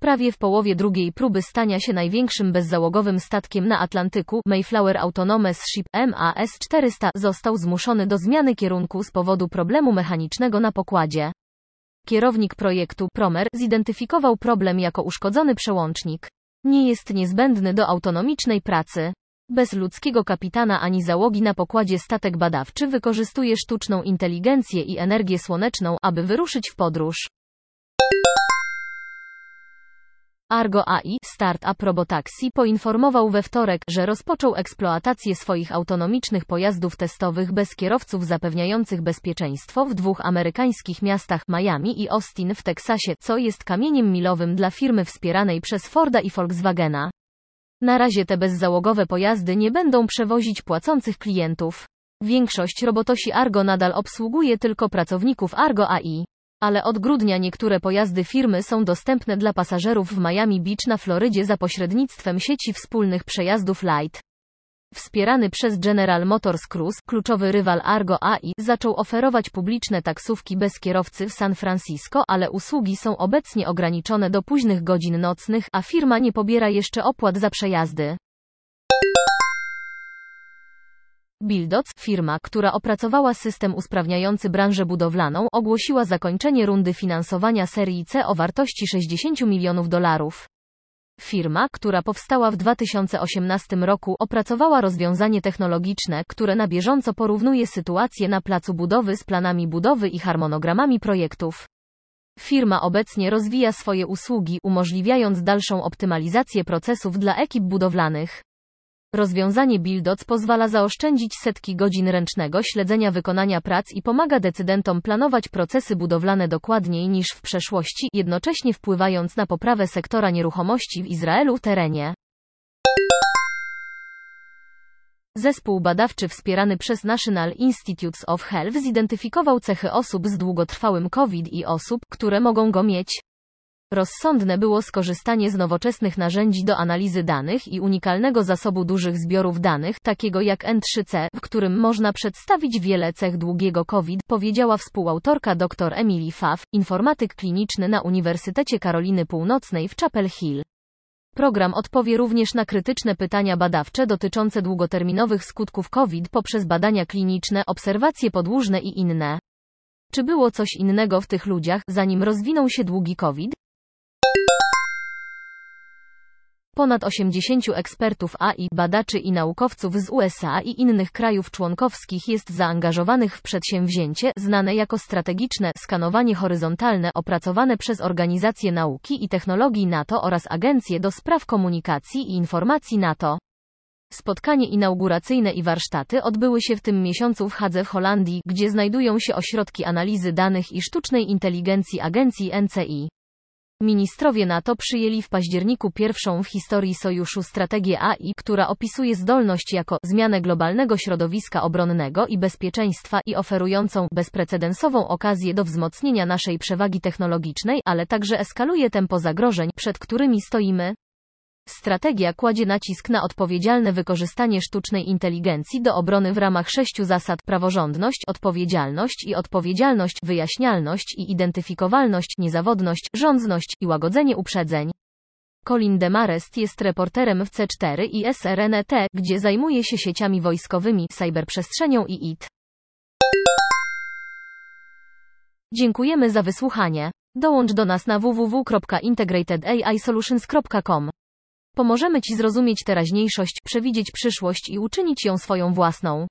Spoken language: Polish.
Prawie w połowie drugiej próby stania się największym bezzałogowym statkiem na Atlantyku, Mayflower Autonomous Ship MAS-400 został zmuszony do zmiany kierunku z powodu problemu mechanicznego na pokładzie. Kierownik projektu, Promer, zidentyfikował problem jako uszkodzony przełącznik. Nie jest niezbędny do autonomicznej pracy. Bez ludzkiego kapitana ani załogi na pokładzie statek badawczy wykorzystuje sztuczną inteligencję i energię słoneczną, aby wyruszyć w podróż. Argo AI, startup Robotaxi, poinformował we wtorek, że rozpoczął eksploatację swoich autonomicznych pojazdów testowych bez kierowców zapewniających bezpieczeństwo w dwóch amerykańskich miastach Miami i Austin w Teksasie, co jest kamieniem milowym dla firmy wspieranej przez Forda i Volkswagena. Na razie te bezzałogowe pojazdy nie będą przewozić płacących klientów. Większość robotosi Argo nadal obsługuje tylko pracowników Argo AI. Ale od grudnia niektóre pojazdy firmy są dostępne dla pasażerów w Miami Beach na Florydzie za pośrednictwem sieci wspólnych przejazdów Light. Wspierany przez General Motors Cruise, kluczowy rywal Argo AI, zaczął oferować publiczne taksówki bez kierowcy w San Francisco, ale usługi są obecnie ograniczone do późnych godzin nocnych, a firma nie pobiera jeszcze opłat za przejazdy. Buildoc, firma, która opracowała system usprawniający branżę budowlaną, ogłosiła zakończenie rundy finansowania serii C o wartości 60 milionów dolarów. Firma, która powstała w 2018 roku, opracowała rozwiązanie technologiczne, które na bieżąco porównuje sytuację na placu budowy z planami budowy i harmonogramami projektów. Firma obecnie rozwija swoje usługi, umożliwiając dalszą optymalizację procesów dla ekip budowlanych. Rozwiązanie Buildoc pozwala zaoszczędzić setki godzin ręcznego śledzenia wykonania prac i pomaga decydentom planować procesy budowlane dokładniej niż w przeszłości, jednocześnie wpływając na poprawę sektora nieruchomości w Izraelu terenie. Zespół badawczy wspierany przez National Institutes of Health zidentyfikował cechy osób z długotrwałym COVID i osób, które mogą go mieć. Rozsądne było skorzystanie z nowoczesnych narzędzi do analizy danych i unikalnego zasobu dużych zbiorów danych, takiego jak N3C, w którym można przedstawić wiele cech długiego COVID, powiedziała współautorka dr Emily Pfaff, informatyk kliniczny na Uniwersytecie Karoliny Północnej w Chapel Hill. Program odpowie również na krytyczne pytania badawcze dotyczące długoterminowych skutków COVID poprzez badania kliniczne, obserwacje podłużne i inne. Czy było coś innego w tych ludziach, zanim rozwinął się długi COVID? Ponad 80 ekspertów AI, badaczy i naukowców z USA i innych krajów członkowskich jest zaangażowanych w przedsięwzięcie, znane jako strategiczne skanowanie horyzontalne opracowane przez Organizację Nauki i Technologii NATO oraz Agencję do Spraw Komunikacji i Informacji NATO. Spotkanie inauguracyjne i warsztaty odbyły się w tym miesiącu w Hadze w Holandii, gdzie znajdują się ośrodki analizy danych i sztucznej inteligencji agencji NCI. Ministrowie NATO przyjęli w październiku pierwszą w historii sojuszu strategię AI, która opisuje zdolność jako zmianę globalnego środowiska obronnego i bezpieczeństwa i oferującą bezprecedensową okazję do wzmocnienia naszej przewagi technologicznej, ale także eskaluje tempo zagrożeń, przed którymi stoimy. Strategia kładzie nacisk na odpowiedzialne wykorzystanie sztucznej inteligencji do obrony w ramach sześciu zasad praworządność, odpowiedzialność i odpowiedzialność, wyjaśnialność i identyfikowalność, niezawodność, rządzność i łagodzenie uprzedzeń. Colin Demarest jest reporterem w C4 i SRNT, gdzie zajmuje się sieciami wojskowymi, cyberprzestrzenią i IT. Dziękujemy za wysłuchanie. Dołącz do nas na www.integratedAIsolutions.com. Pomożemy Ci zrozumieć teraźniejszość, przewidzieć przyszłość i uczynić ją swoją własną.